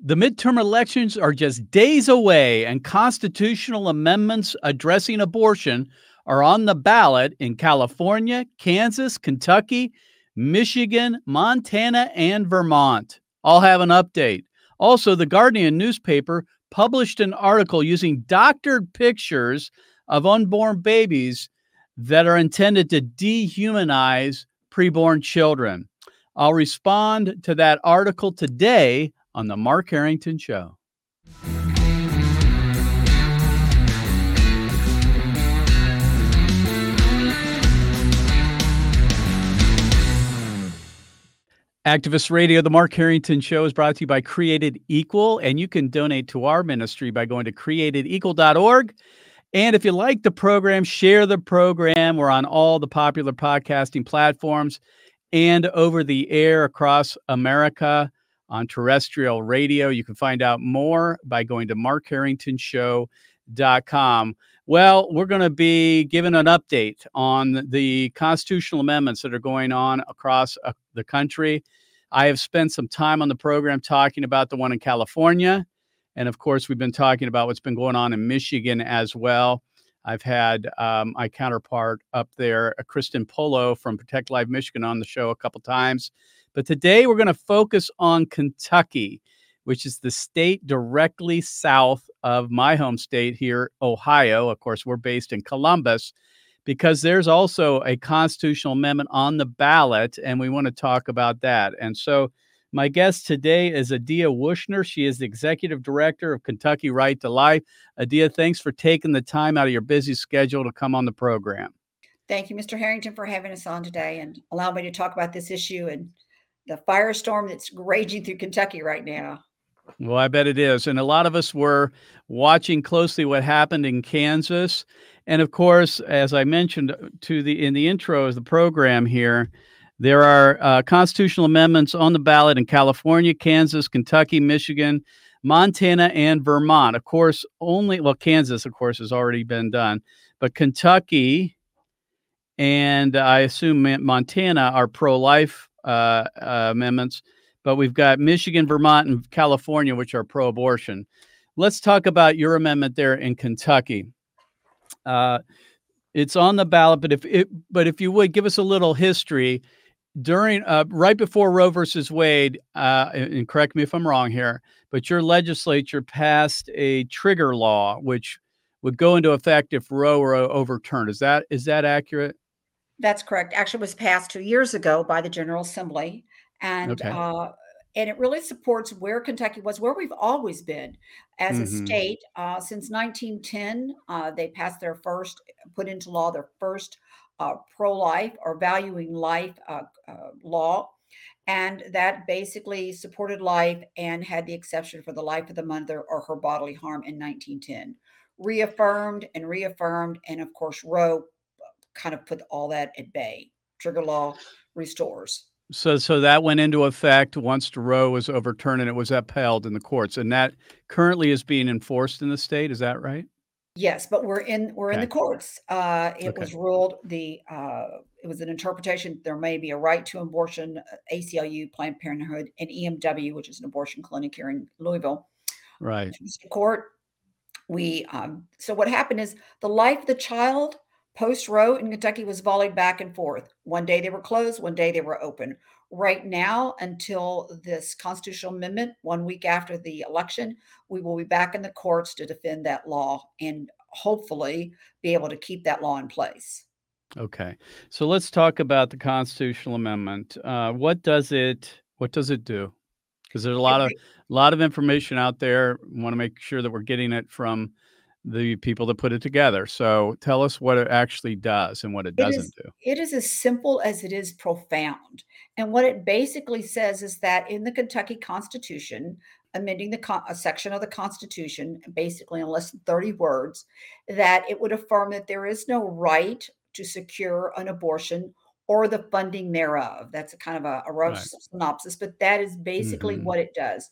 The midterm elections are just days away, and constitutional amendments addressing abortion are on the ballot in California, Kansas, Kentucky, Michigan, Montana, and Vermont. I'll have an update. Also, the Guardian newspaper published an article using doctored pictures of unborn babies that are intended to dehumanize preborn children. I'll respond to that article today on The Mark Harrington Show. Activist Radio, the Mark Harrington Show is brought to you by Created Equal, and you can donate to our ministry by going to createdequal.org. And if you like the program, share the program. We're on all the popular podcasting platforms and over the air across America on terrestrial radio. You can find out more by going to markharringtonshow.com. Well, we're going to be giving an update on the constitutional amendments that are going on across uh, the country. I have spent some time on the program talking about the one in California. And of course, we've been talking about what's been going on in Michigan as well. I've had um, my counterpart up there, uh, Kristen Polo from Protect Life Michigan, on the show a couple times. But today we're going to focus on Kentucky, which is the state directly south of my home state here, Ohio. Of course, we're based in Columbus because there's also a constitutional amendment on the ballot, and we want to talk about that. And so, my guest today is Addia Wuchner. She is the executive director of Kentucky Right to Life. Addia, thanks for taking the time out of your busy schedule to come on the program. Thank you, Mr. Harrington, for having us on today and allow me to talk about this issue and the firestorm that's raging through Kentucky right now. Well, I bet it is. And a lot of us were watching closely what happened in Kansas. And of course, as I mentioned to the in the intro of the program here, there are uh, constitutional amendments on the ballot in California, Kansas, Kentucky, Michigan, Montana, and Vermont. Of course, only well, Kansas, of course, has already been done, but Kentucky and I assume Montana are pro-life uh, uh, amendments, but we've got Michigan, Vermont, and California, which are pro abortion. Let's talk about your amendment there in Kentucky. Uh, it's on the ballot, but if it, but if you would give us a little history during uh, right before Roe versus Wade, uh, and correct me if I'm wrong here, but your legislature passed a trigger law which would go into effect if Roe were overturned. Is that is that accurate? That's correct. Actually, was passed two years ago by the General Assembly, and okay. uh, and it really supports where Kentucky was, where we've always been as mm-hmm. a state uh, since 1910. Uh, they passed their first, put into law their first uh, pro-life or valuing life uh, uh, law, and that basically supported life and had the exception for the life of the mother or her bodily harm in 1910. Reaffirmed and reaffirmed, and of course, Roe kind of put all that at bay. Trigger law restores. So, so that went into effect once Roe was overturned and it was upheld in the courts, and that currently is being enforced in the state. Is that right? Yes, but we're in we're okay. in the courts. Uh, it okay. was ruled the uh, it was an interpretation. There may be a right to abortion. Uh, ACLU, Planned Parenthood, and EMW, which is an abortion clinic here in Louisville. Right. Court. We um, so what happened is the life of the child Post Roe in Kentucky was volleyed back and forth. One day they were closed, one day they were open. Right now, until this constitutional amendment, one week after the election, we will be back in the courts to defend that law and hopefully be able to keep that law in place. Okay, so let's talk about the constitutional amendment. Uh, what does it What does it do? Because there's a lot of a lot of information out there. We want to make sure that we're getting it from the people that put it together. So tell us what it actually does and what it, it doesn't is, do. It is as simple as it is profound. And what it basically says is that in the Kentucky Constitution, amending the a section of the Constitution, basically in less than 30 words, that it would affirm that there is no right to secure an abortion or the funding thereof. That's a kind of a, a rough right. synopsis, but that is basically mm-hmm. what it does.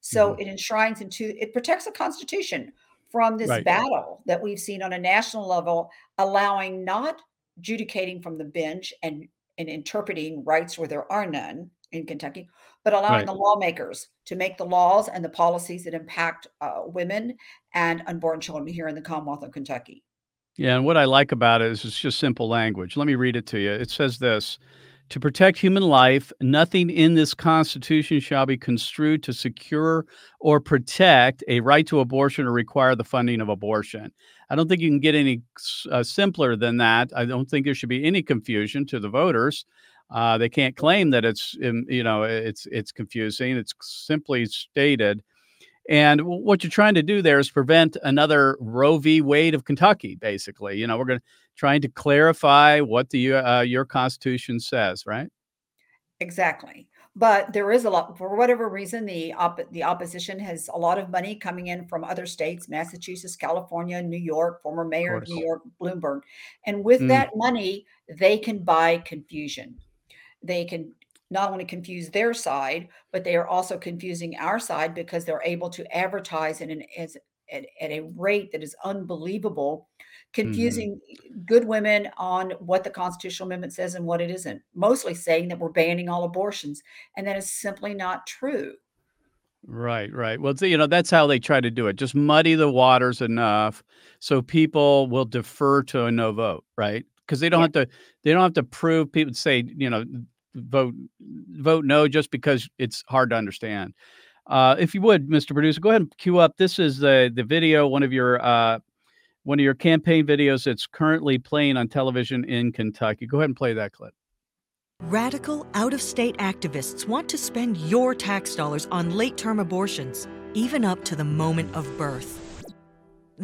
So mm-hmm. it enshrines into it protects the Constitution from this right. battle that we've seen on a national level, allowing not adjudicating from the bench and, and interpreting rights where there are none, in Kentucky, but allowing Right. the lawmakers to make the laws and the policies that impact uh, women and unborn children here in the Commonwealth of Kentucky. Yeah, and what I like about it is it's just simple language. Let me read it to you. It says this To protect human life, nothing in this Constitution shall be construed to secure or protect a right to abortion or require the funding of abortion. I don't think you can get any uh, simpler than that. I don't think there should be any confusion to the voters. Uh, they can't claim that it's, you know, it's it's confusing. It's simply stated and what you're trying to do there is prevent another Roe v. Wade of Kentucky, basically. You know, we're going to trying to clarify what the uh, your Constitution says, right? Exactly. But there is a lot for whatever reason the op- the opposition has a lot of money coming in from other states, Massachusetts, California, New York, former mayor of New. York, Bloomberg. And with Mm, that money, they can buy confusion. They can not only confuse their side, but they are also confusing our side because they're able to advertise in an as at, at a rate that is unbelievable, mhm. confusing good women on what the constitutional amendment says and what it isn't. Mostly saying that we're banning all abortions, and that is simply not true. Right, right. Well, you know, that's how they try to do it. Just muddy the waters enough so people will defer to a no vote, right? Because they don't Yeah. have to they don't have to prove people say, you know, vote vote no just because it's hard to understand. Uh, if you would, Mr. Producer, go ahead and cue up. This is the the video, one of your uh, one of your campaign videos that's currently playing on television in Kentucky. Go ahead and play that clip. Radical out of state activists want to spend your tax dollars on late term abortions, even up to the moment of birth.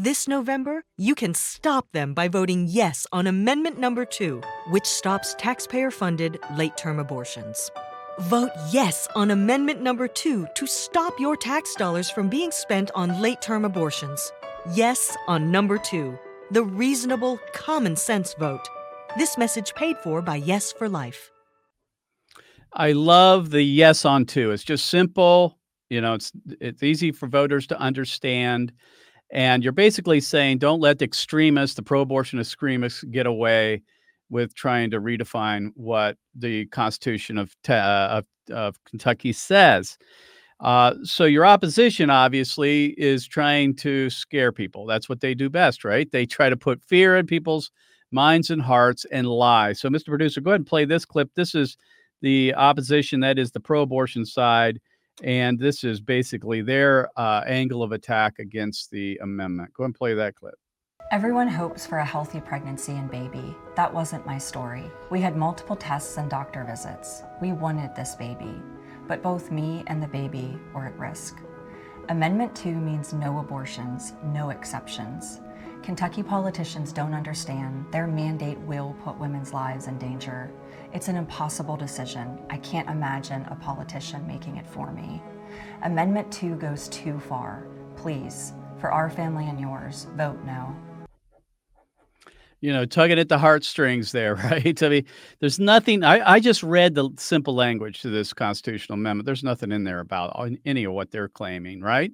This November, you can stop them by voting yes on Amendment Number 2, which stops taxpayer funded late term abortions. Vote yes on Amendment Number 2 to stop your tax dollars from being spent on late term abortions. Yes on Number 2, the reasonable, common sense vote. This message paid for by Yes for Life. I love the yes on two. It's just simple. You know, it's it's easy for voters to understand. And you're basically saying don't let the extremists, the pro-abortion extremists, get away with trying to redefine what the Constitution of uh, of, of Kentucky says. Uh, so your opposition obviously is trying to scare people. That's what they do best, right? They try to put fear in people's minds and hearts and lie. So, Mr. Producer, go ahead and play this clip. This is the opposition, that is the pro-abortion side, and this is basically their uh, angle of attack against the amendment. Go and play that clip. Everyone hopes for a healthy pregnancy and baby. That wasn't my story. We had multiple tests and doctor visits. We wanted this baby, but both me and the baby were at risk. Amendment 2 means no abortions, no exceptions. Kentucky politicians don't understand their mandate will put women's lives in danger. It's an impossible decision. I can't imagine a politician making it for me. Amendment 2 goes too far. Please, for our family and yours, vote no. You know, tugging at the heartstrings there, right? I mean, there's nothing. I, I just read the simple language to this constitutional amendment. There's nothing in there about any of what they're claiming, right?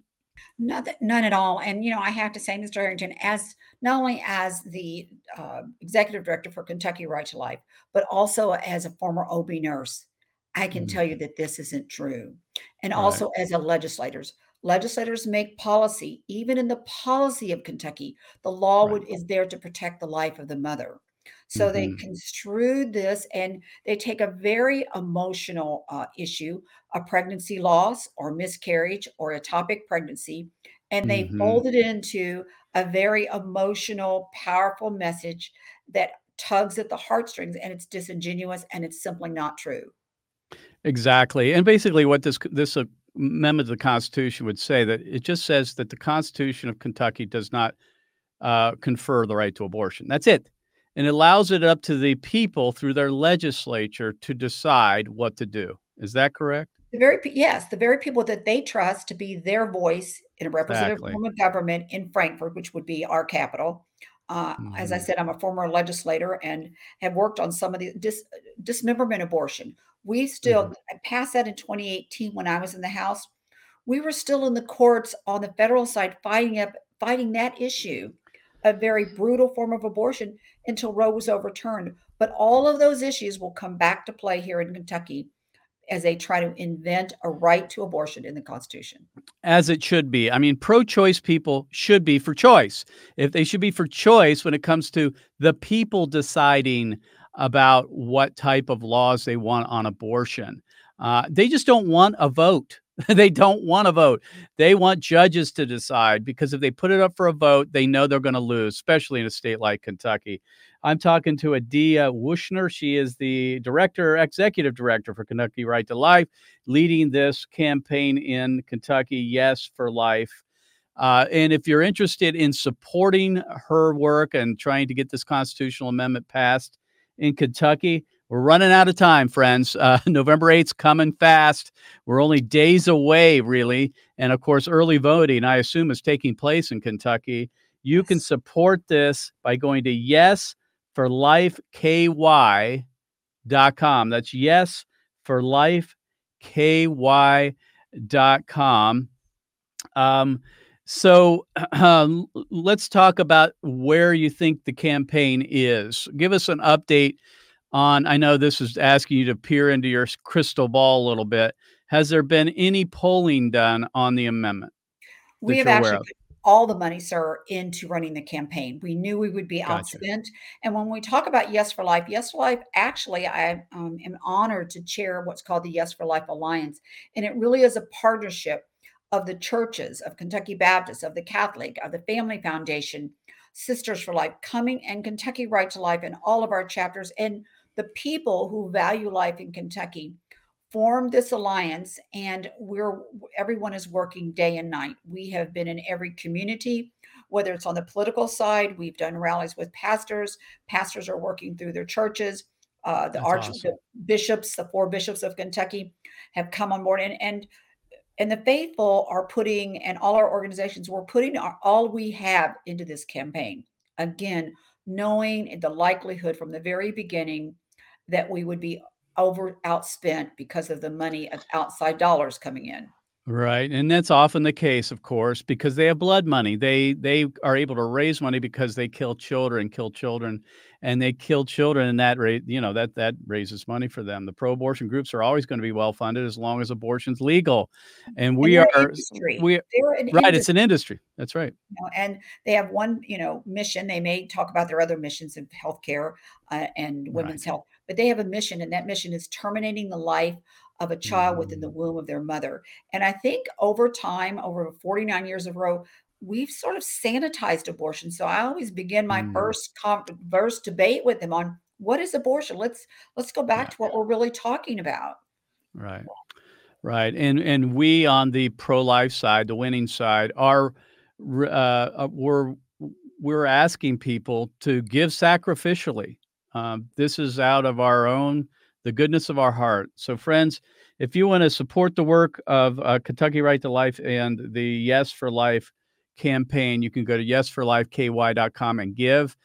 Nothing, none at all. And you know, I have to say, Mr. Harrington, as not only as the uh, executive director for Kentucky Right to Life, but also as a former OB nurse, I can tell you that this isn't true. And Right. also as a legislators, legislators make policy. Even in the policy of Kentucky, the law Right. would, is there to protect the life of the mother. So they hmm construed this and they take a very emotional uh, issue, a pregnancy loss or miscarriage or ectopic pregnancy, and they hmm fold it into a very emotional, powerful message that tugs at the heartstrings and it's disingenuous and it's simply not true. Exactly. And basically, what this this uh, amendment to the Constitution would say that it just says that the Constitution of Kentucky does not uh, confer the right to abortion. That's it. And allows it up to the people through their legislature to decide what to do. Is that correct? The very yes, the very people that they trust to be their voice in a representative Exactly. form of government in Frankfort, which would be our capital. Uh, as I hmm said, I'm a former legislator and have worked on some of the dis dismemberment abortion. We still hmm I passed that in 2018 when I was in the House. We were still in the courts on the federal side fighting up fighting that issue, a very brutal form of abortion until Roe was overturned. But all of those issues will come back to play here in Kentucky as they try to invent a right to abortion in the Constitution. As it should be. I mean, pro choice people should be for choice. If they should be for choice when it comes to the people deciding about what type of laws they want on abortion. Uh, they just don't want a vote. they don't want to vote. They want judges to decide because if they put it up for a vote, they know they're going to lose, especially in a state like Kentucky. I'm talking to Addia Wuchner. She is the director, executive director for Kentucky Right to Life, leading this campaign in Kentucky, Yes for Life. Uh, and if you're interested in supporting her work and trying to get this constitutional amendment passed in Kentucky, we're running out of time, friends. Uh, November 8th's coming fast. We're only days away, really. And of course, early voting, I assume, is taking place in Kentucky. You can support this by going to yesforlifeky.com. That's yes for lifeky.com. Um, so um, let's talk about where you think the campaign is. Give us an update on I know this is asking you to peer into your crystal ball a little bit. Has there been any polling done on the amendment? We have actually put all the money, sir, into running the campaign. We knew we would be gotcha. outspent. And when we talk about Yes for Life, Yes for Life, actually, I um, am honored to chair what's called the Yes for Life Alliance. And it really is a partnership of the churches, of Kentucky Baptist, of the Catholic, of the Family Foundation, Sisters for Life, coming and Kentucky Right to Life, and all of our chapters. And the people who value life in Kentucky formed this alliance and we're everyone is working day and night. We have been in every community whether it's on the political side, we've done rallies with pastors. Pastors are working through their churches. Uh, the archbishops awesome. the bishops, the four bishops of Kentucky, have come on board, and and and the faithful are putting, and all our organizations, we're putting our, all we have into this campaign. Again, knowing the likelihood from the very beginning that we would be over outspent because of the money of outside dollars coming in. Right. And that's often the case, of course, because they have blood money. They they are able to raise money because they kill children, kill children, and they kill children and that rate, you know, that that raises money for them. The pro-abortion groups are always going to be well funded as long as abortion's legal. And we and are industry. we right, industry. it's an industry. That's right. You know, and they have one, you know, mission. They may talk about their other missions of healthcare uh, and women's right. health, but they have a mission and that mission is terminating the life of a child within the womb of their mother. And I think over time, over 49 years of Roe, we've sort of sanitized abortion. So I always begin my mm. first com- verse debate with them on what is abortion. Let's let's go back yeah. to what we're really talking about. Right. Right. And and we on the pro-life side, the winning side, are uh, uh, we're we're asking people to give sacrificially. Um, this is out of our own the goodness of our heart. So, friends, if you want to support the work of uh, Kentucky Right to Life and the Yes for Life campaign, you can go to yesforlifeky.com and give.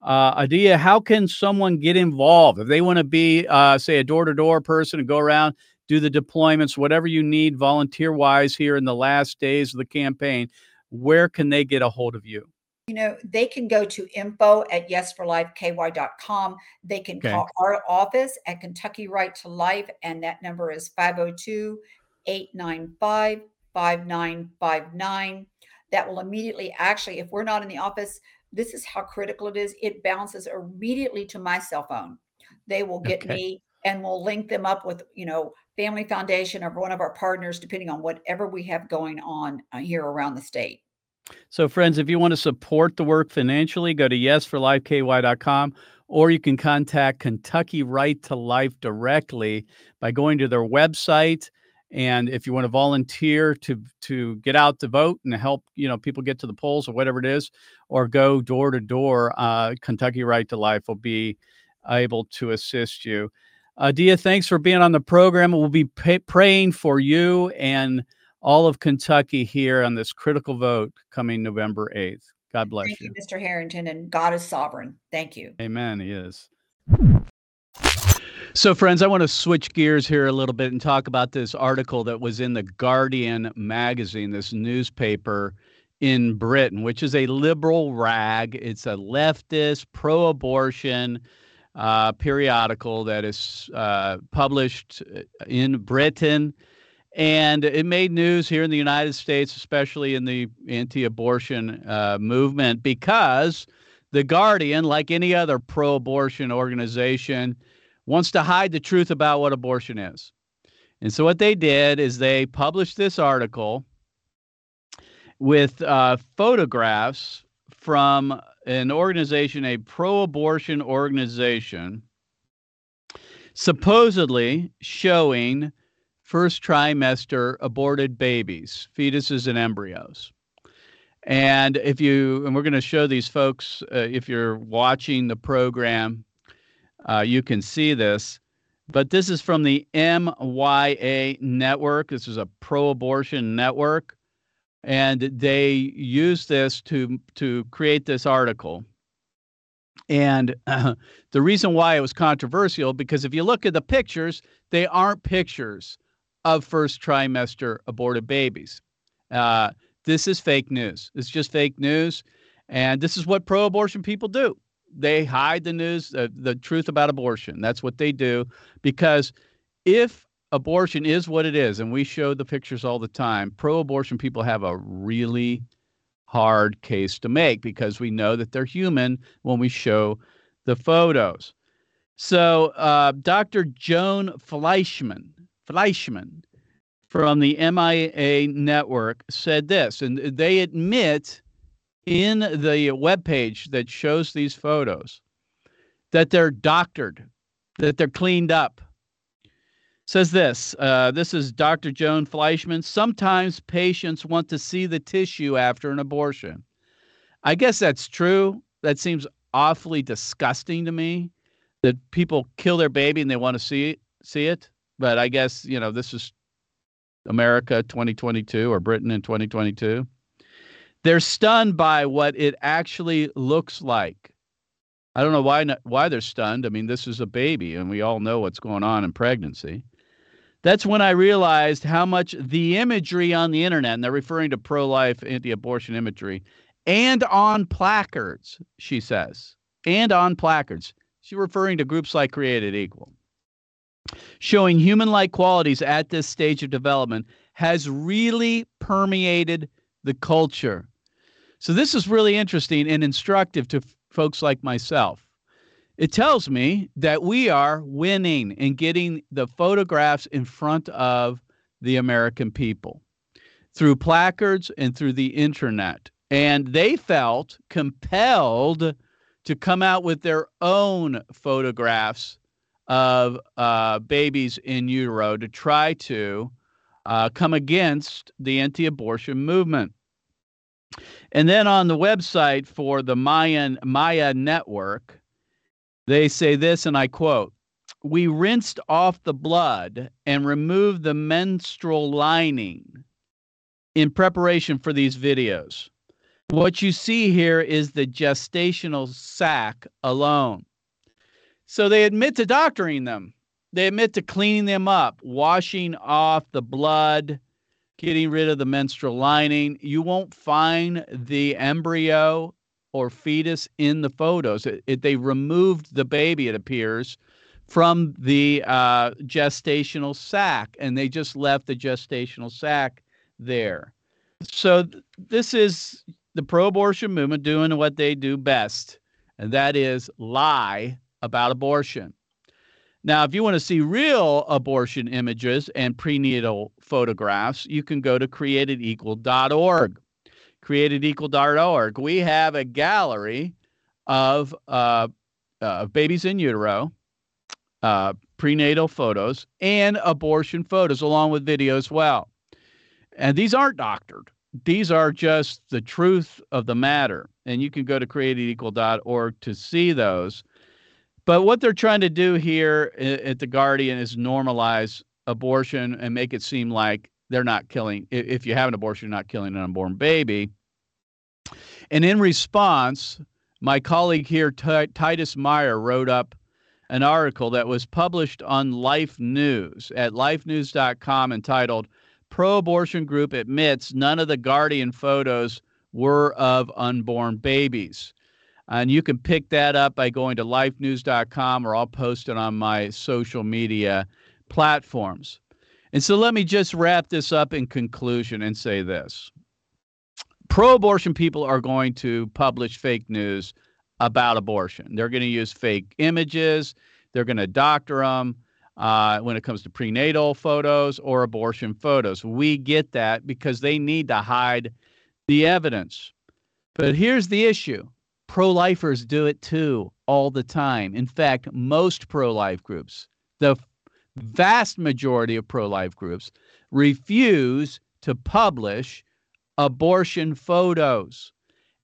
Uh, Addia, how can someone get involved if they want to be, uh, say, a door to door person and go around, do the deployments, whatever you need volunteer wise here in the last days of the campaign? Where can they get a hold of you? You know, they can go to info at yesforlifeky.com. They can okay. call our office at Kentucky Right to Life, and that number is 502 895 5959. That will immediately, actually, if we're not in the office, this is how critical it is. It bounces immediately to my cell phone. They will get okay. me and we'll link them up with, you know, Family Foundation or one of our partners, depending on whatever we have going on uh, here around the state. So, friends, if you want to support the work financially, go to yesforlifeky.com or you can contact Kentucky Right to Life directly by going to their website. And if you want to volunteer to to get out to vote and help, you know, people get to the polls or whatever it is, or go door to door, uh, Kentucky Right to Life will be able to assist you. Uh, Dia, thanks for being on the program. We'll be pay- praying for you and all of Kentucky here on this critical vote coming November 8th. God bless Thank you. you, Mr. Harrington, and God is sovereign. Thank you. Amen. He is. So, friends, I want to switch gears here a little bit and talk about this article that was in the Guardian magazine, this newspaper in Britain, which is a liberal rag. It's a leftist, pro abortion, uh, periodical that is uh, published uh, in Britain. And it made news here in the United States, especially in the anti abortion uh, movement, because The Guardian, like any other pro abortion organization, wants to hide the truth about what abortion is. And so, what they did is they published this article with uh, photographs from an organization, a pro abortion organization, supposedly showing first trimester aborted babies, fetuses, and embryos. And if you, and we're going to show these folks, uh, if you're watching the program, uh, you can see this. But this is from the MYA network. This is a pro abortion network and they use this to to create this article and uh, the reason why it was controversial because if you look at the pictures they aren't pictures of first trimester aborted babies uh, this is fake news it's just fake news and this is what pro-abortion people do they hide the news uh, the truth about abortion that's what they do because if abortion is what it is, and we show the pictures all the time, pro abortion people have a really hard case to make because we know that they're human when we show the photos. So, uh, Dr. Joan Fleischman, Fleischman from the MYA network said this, and they admit in the web page that shows these photos that they're doctored, that they're cleaned up, says this uh, this is dr joan fleischman sometimes patients want to see the tissue after an abortion. I guess that's true. That seems awfully disgusting to me that people kill their baby and they want to see it, see it but i guess you know this is america 2022 or britain in 2022 they're stunned by what it actually looks like I don't know why not, why they're stunned. I mean, this is a baby, and we all know what's going on in pregnancy. That's when I realized how much the imagery on the internet, and they're referring to pro life, anti abortion imagery, and on placards, she says, and on placards. She's referring to groups like Created Equal. Showing human like qualities at this stage of development has really permeated the culture. So, this is really interesting and instructive to f- folks like myself it tells me that we are winning in getting the photographs in front of the American people through placards and through the internet. And they felt compelled to come out with their own photographs of uh, babies in utero to try to uh, come against the anti abortion movement. And then on the website for the Mayan Maya network, they say this, and I quote We rinsed off the blood and removed the menstrual lining in preparation for these videos. What you see here is the gestational sac alone. So they admit to doctoring them. They admit to cleaning them up, washing off the blood, getting rid of the menstrual lining. You won't find the embryo or fetus in the photos. It, it, they removed the baby, it appears, from the uh, gestational sac, and they just left the gestational sac there. So th- this is the pro-abortion movement doing what they do best, and that is lie about abortion. Now, if you want to see real abortion images and prenatal photographs, you can go to createdequal.org createdequal.org, we have a gallery of uh, uh, babies in utero, uh, prenatal photos, and abortion photos, along with video as well. And these aren't doctored. These are just the truth of the matter. And you can go to createdequal.org to see those. But what they're trying to do here at The Guardian is normalize abortion and make it seem like they're not killing if you have an abortion you're not killing an unborn baby. And in response my colleague here T- titus meyer wrote up an article that was published on life news at lifenews.com entitled pro-abortion group admits none of the guardian photos were of unborn babies And you can pick that up by going to lifenews.com or I'll post it on my social media platforms. And so let me just wrap this up in conclusion and say this pro abortion people are going to publish fake news about abortion. They're going to use fake images, they're going to doctor them. Uh, when it comes to prenatal photos or abortion photos, we get that because they need to hide the evidence. But here's the issue pro lifers do it too all the time. In fact, most pro life groups, the vast majority of pro life groups, refuse to publish abortion photos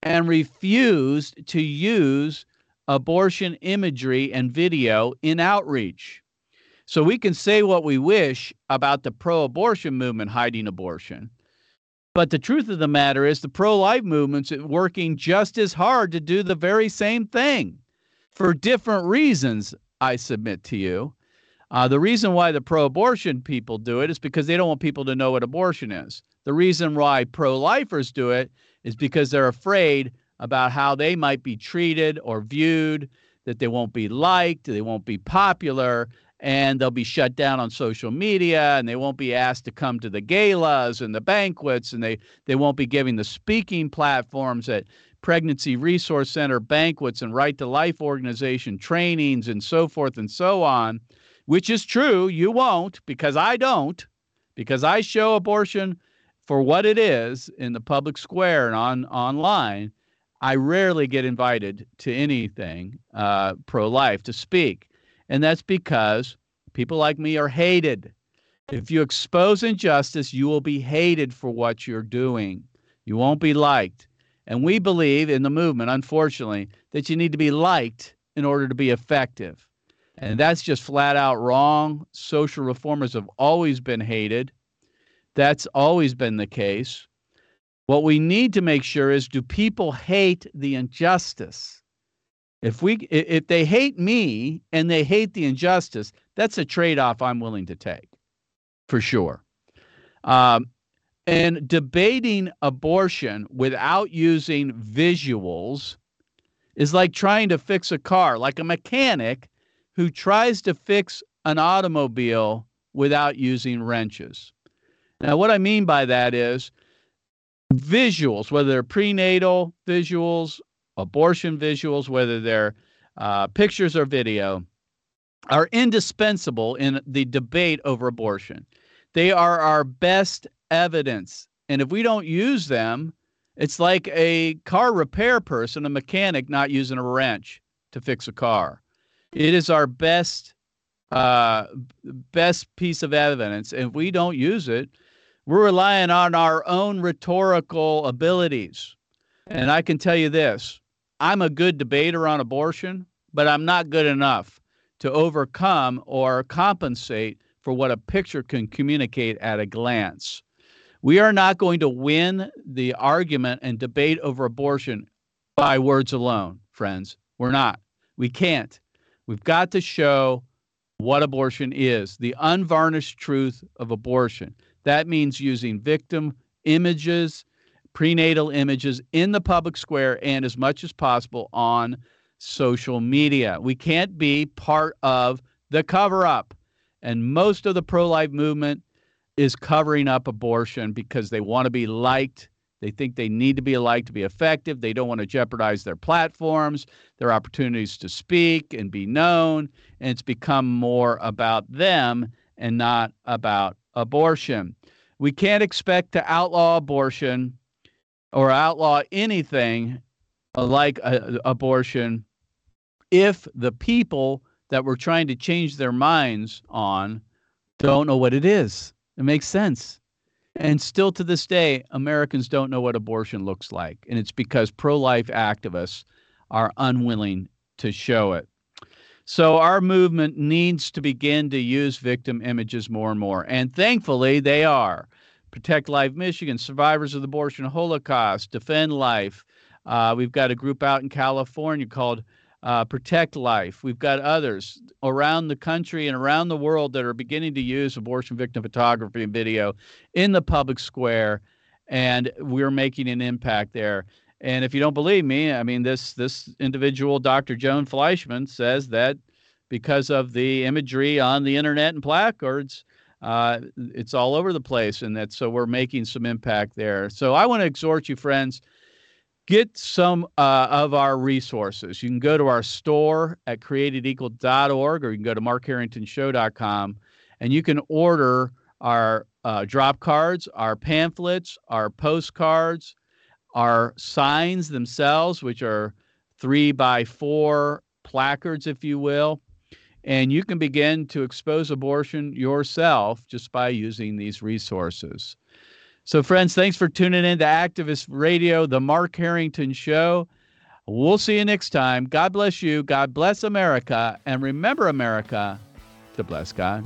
and refused to use abortion imagery and video in outreach. So we can say what we wish about the pro abortion movement hiding abortion. But the truth of the matter is, the pro life movement's working just as hard to do the very same thing for different reasons, I submit to you. Uh, the reason why the pro abortion people do it is because they don't want people to know what abortion is. The reason why pro lifers do it is because they're afraid about how they might be treated or viewed, that they won't be liked, they won't be popular, and they'll be shut down on social media and they won't be asked to come to the galas and the banquets and they, they won't be giving the speaking platforms at pregnancy resource center banquets and right to life organization trainings and so forth and so on which is true you won't because i don't because i show abortion for what it is in the public square and on online, I rarely get invited to anything uh, pro life to speak. And that's because people like me are hated. If you expose injustice, you will be hated for what you're doing. You won't be liked. And we believe in the movement, unfortunately, that you need to be liked in order to be effective. And that's just flat out wrong. Social reformers have always been hated. That's always been the case. What we need to make sure is do people hate the injustice? If we if they hate me and they hate the injustice, that's a trade-off I'm willing to take, for sure. Um, and debating abortion without using visuals is like trying to fix a car, like a mechanic who tries to fix an automobile without using wrenches. Now, what I mean by that is visuals, whether they're prenatal visuals, abortion visuals, whether they're uh, pictures or video, are indispensable in the debate over abortion. They are our best evidence. And if we don't use them, it's like a car repair person, a mechanic not using a wrench to fix a car. It is our best uh, best piece of evidence. And if we don't use it, we're relying on our own rhetorical abilities. And I can tell you this I'm a good debater on abortion, but I'm not good enough to overcome or compensate for what a picture can communicate at a glance. We are not going to win the argument and debate over abortion by words alone, friends. We're not. We can't. We've got to show what abortion is, the unvarnished truth of abortion. That means using victim images, prenatal images in the public square and as much as possible on social media. We can't be part of the cover up. And most of the pro life movement is covering up abortion because they want to be liked. They think they need to be liked to be effective. They don't want to jeopardize their platforms, their opportunities to speak and be known. And it's become more about them and not about abortion. We can't expect to outlaw abortion or outlaw anything like uh, abortion if the people that we're trying to change their minds on don't know what it is. It makes sense. And still to this day, Americans don't know what abortion looks like. And it's because pro life activists are unwilling to show it. So our movement needs to begin to use victim images more and more. And thankfully, they are. Protect Life Michigan, Survivors of the Abortion Holocaust, Defend Life. Uh, we've got a group out in California called uh, Protect Life. We've got others around the country and around the world that are beginning to use abortion victim photography and video in the public square, and we're making an impact there. And if you don't believe me, I mean this this individual, Dr. Joan Fleischman, says that because of the imagery on the internet and placards, uh, it's all over the place, and that so we're making some impact there. So I want to exhort you, friends, get some uh, of our resources. You can go to our store at createdequal.org, or you can go to markharringtonshow.com, and you can order our uh, drop cards, our pamphlets, our postcards, our signs themselves, which are three by four placards, if you will. And you can begin to expose abortion yourself just by using these resources. So, friends, thanks for tuning in to Activist Radio, the Mark Harrington Show. We'll see you next time. God bless you. God bless America. And remember, America, to bless God.